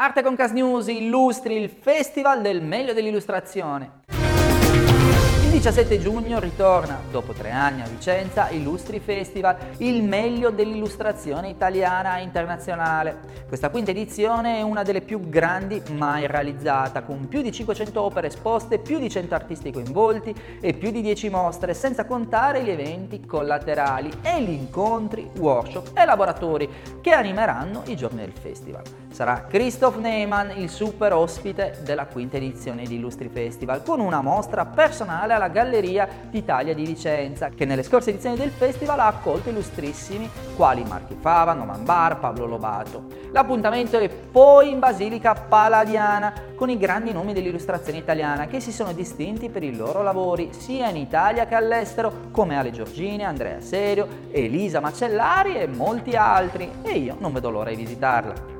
Arte con Cas News illustri il Festival del meglio dell'illustrazione. Il 17 giugno ritorna, dopo tre anni a Vicenza, Illustri Festival, il meglio dell'illustrazione italiana e internazionale. Questa quinta edizione è una delle più grandi mai realizzata, con più di 500 opere esposte, più di 100 artisti coinvolti e più di 10 mostre, senza contare gli eventi collaterali e gli incontri, workshop e laboratori che animeranno i giorni del festival. Sarà Christoph Neyman il super ospite della quinta edizione di Illustri Festival, con una mostra personale alla Galleria d'Italia di Vicenza, che nelle scorse edizioni del festival ha accolto illustrissimi quali Marchi Fava, Noman Bar, Pablo Lobato. L'appuntamento è poi in Basilica Paladiana, con i grandi nomi dell'illustrazione italiana che si sono distinti per i loro lavori sia in Italia che all'estero, come Ale Giorgini, Andrea Serio, Elisa Macellari e molti altri, e io non vedo l'ora di visitarla.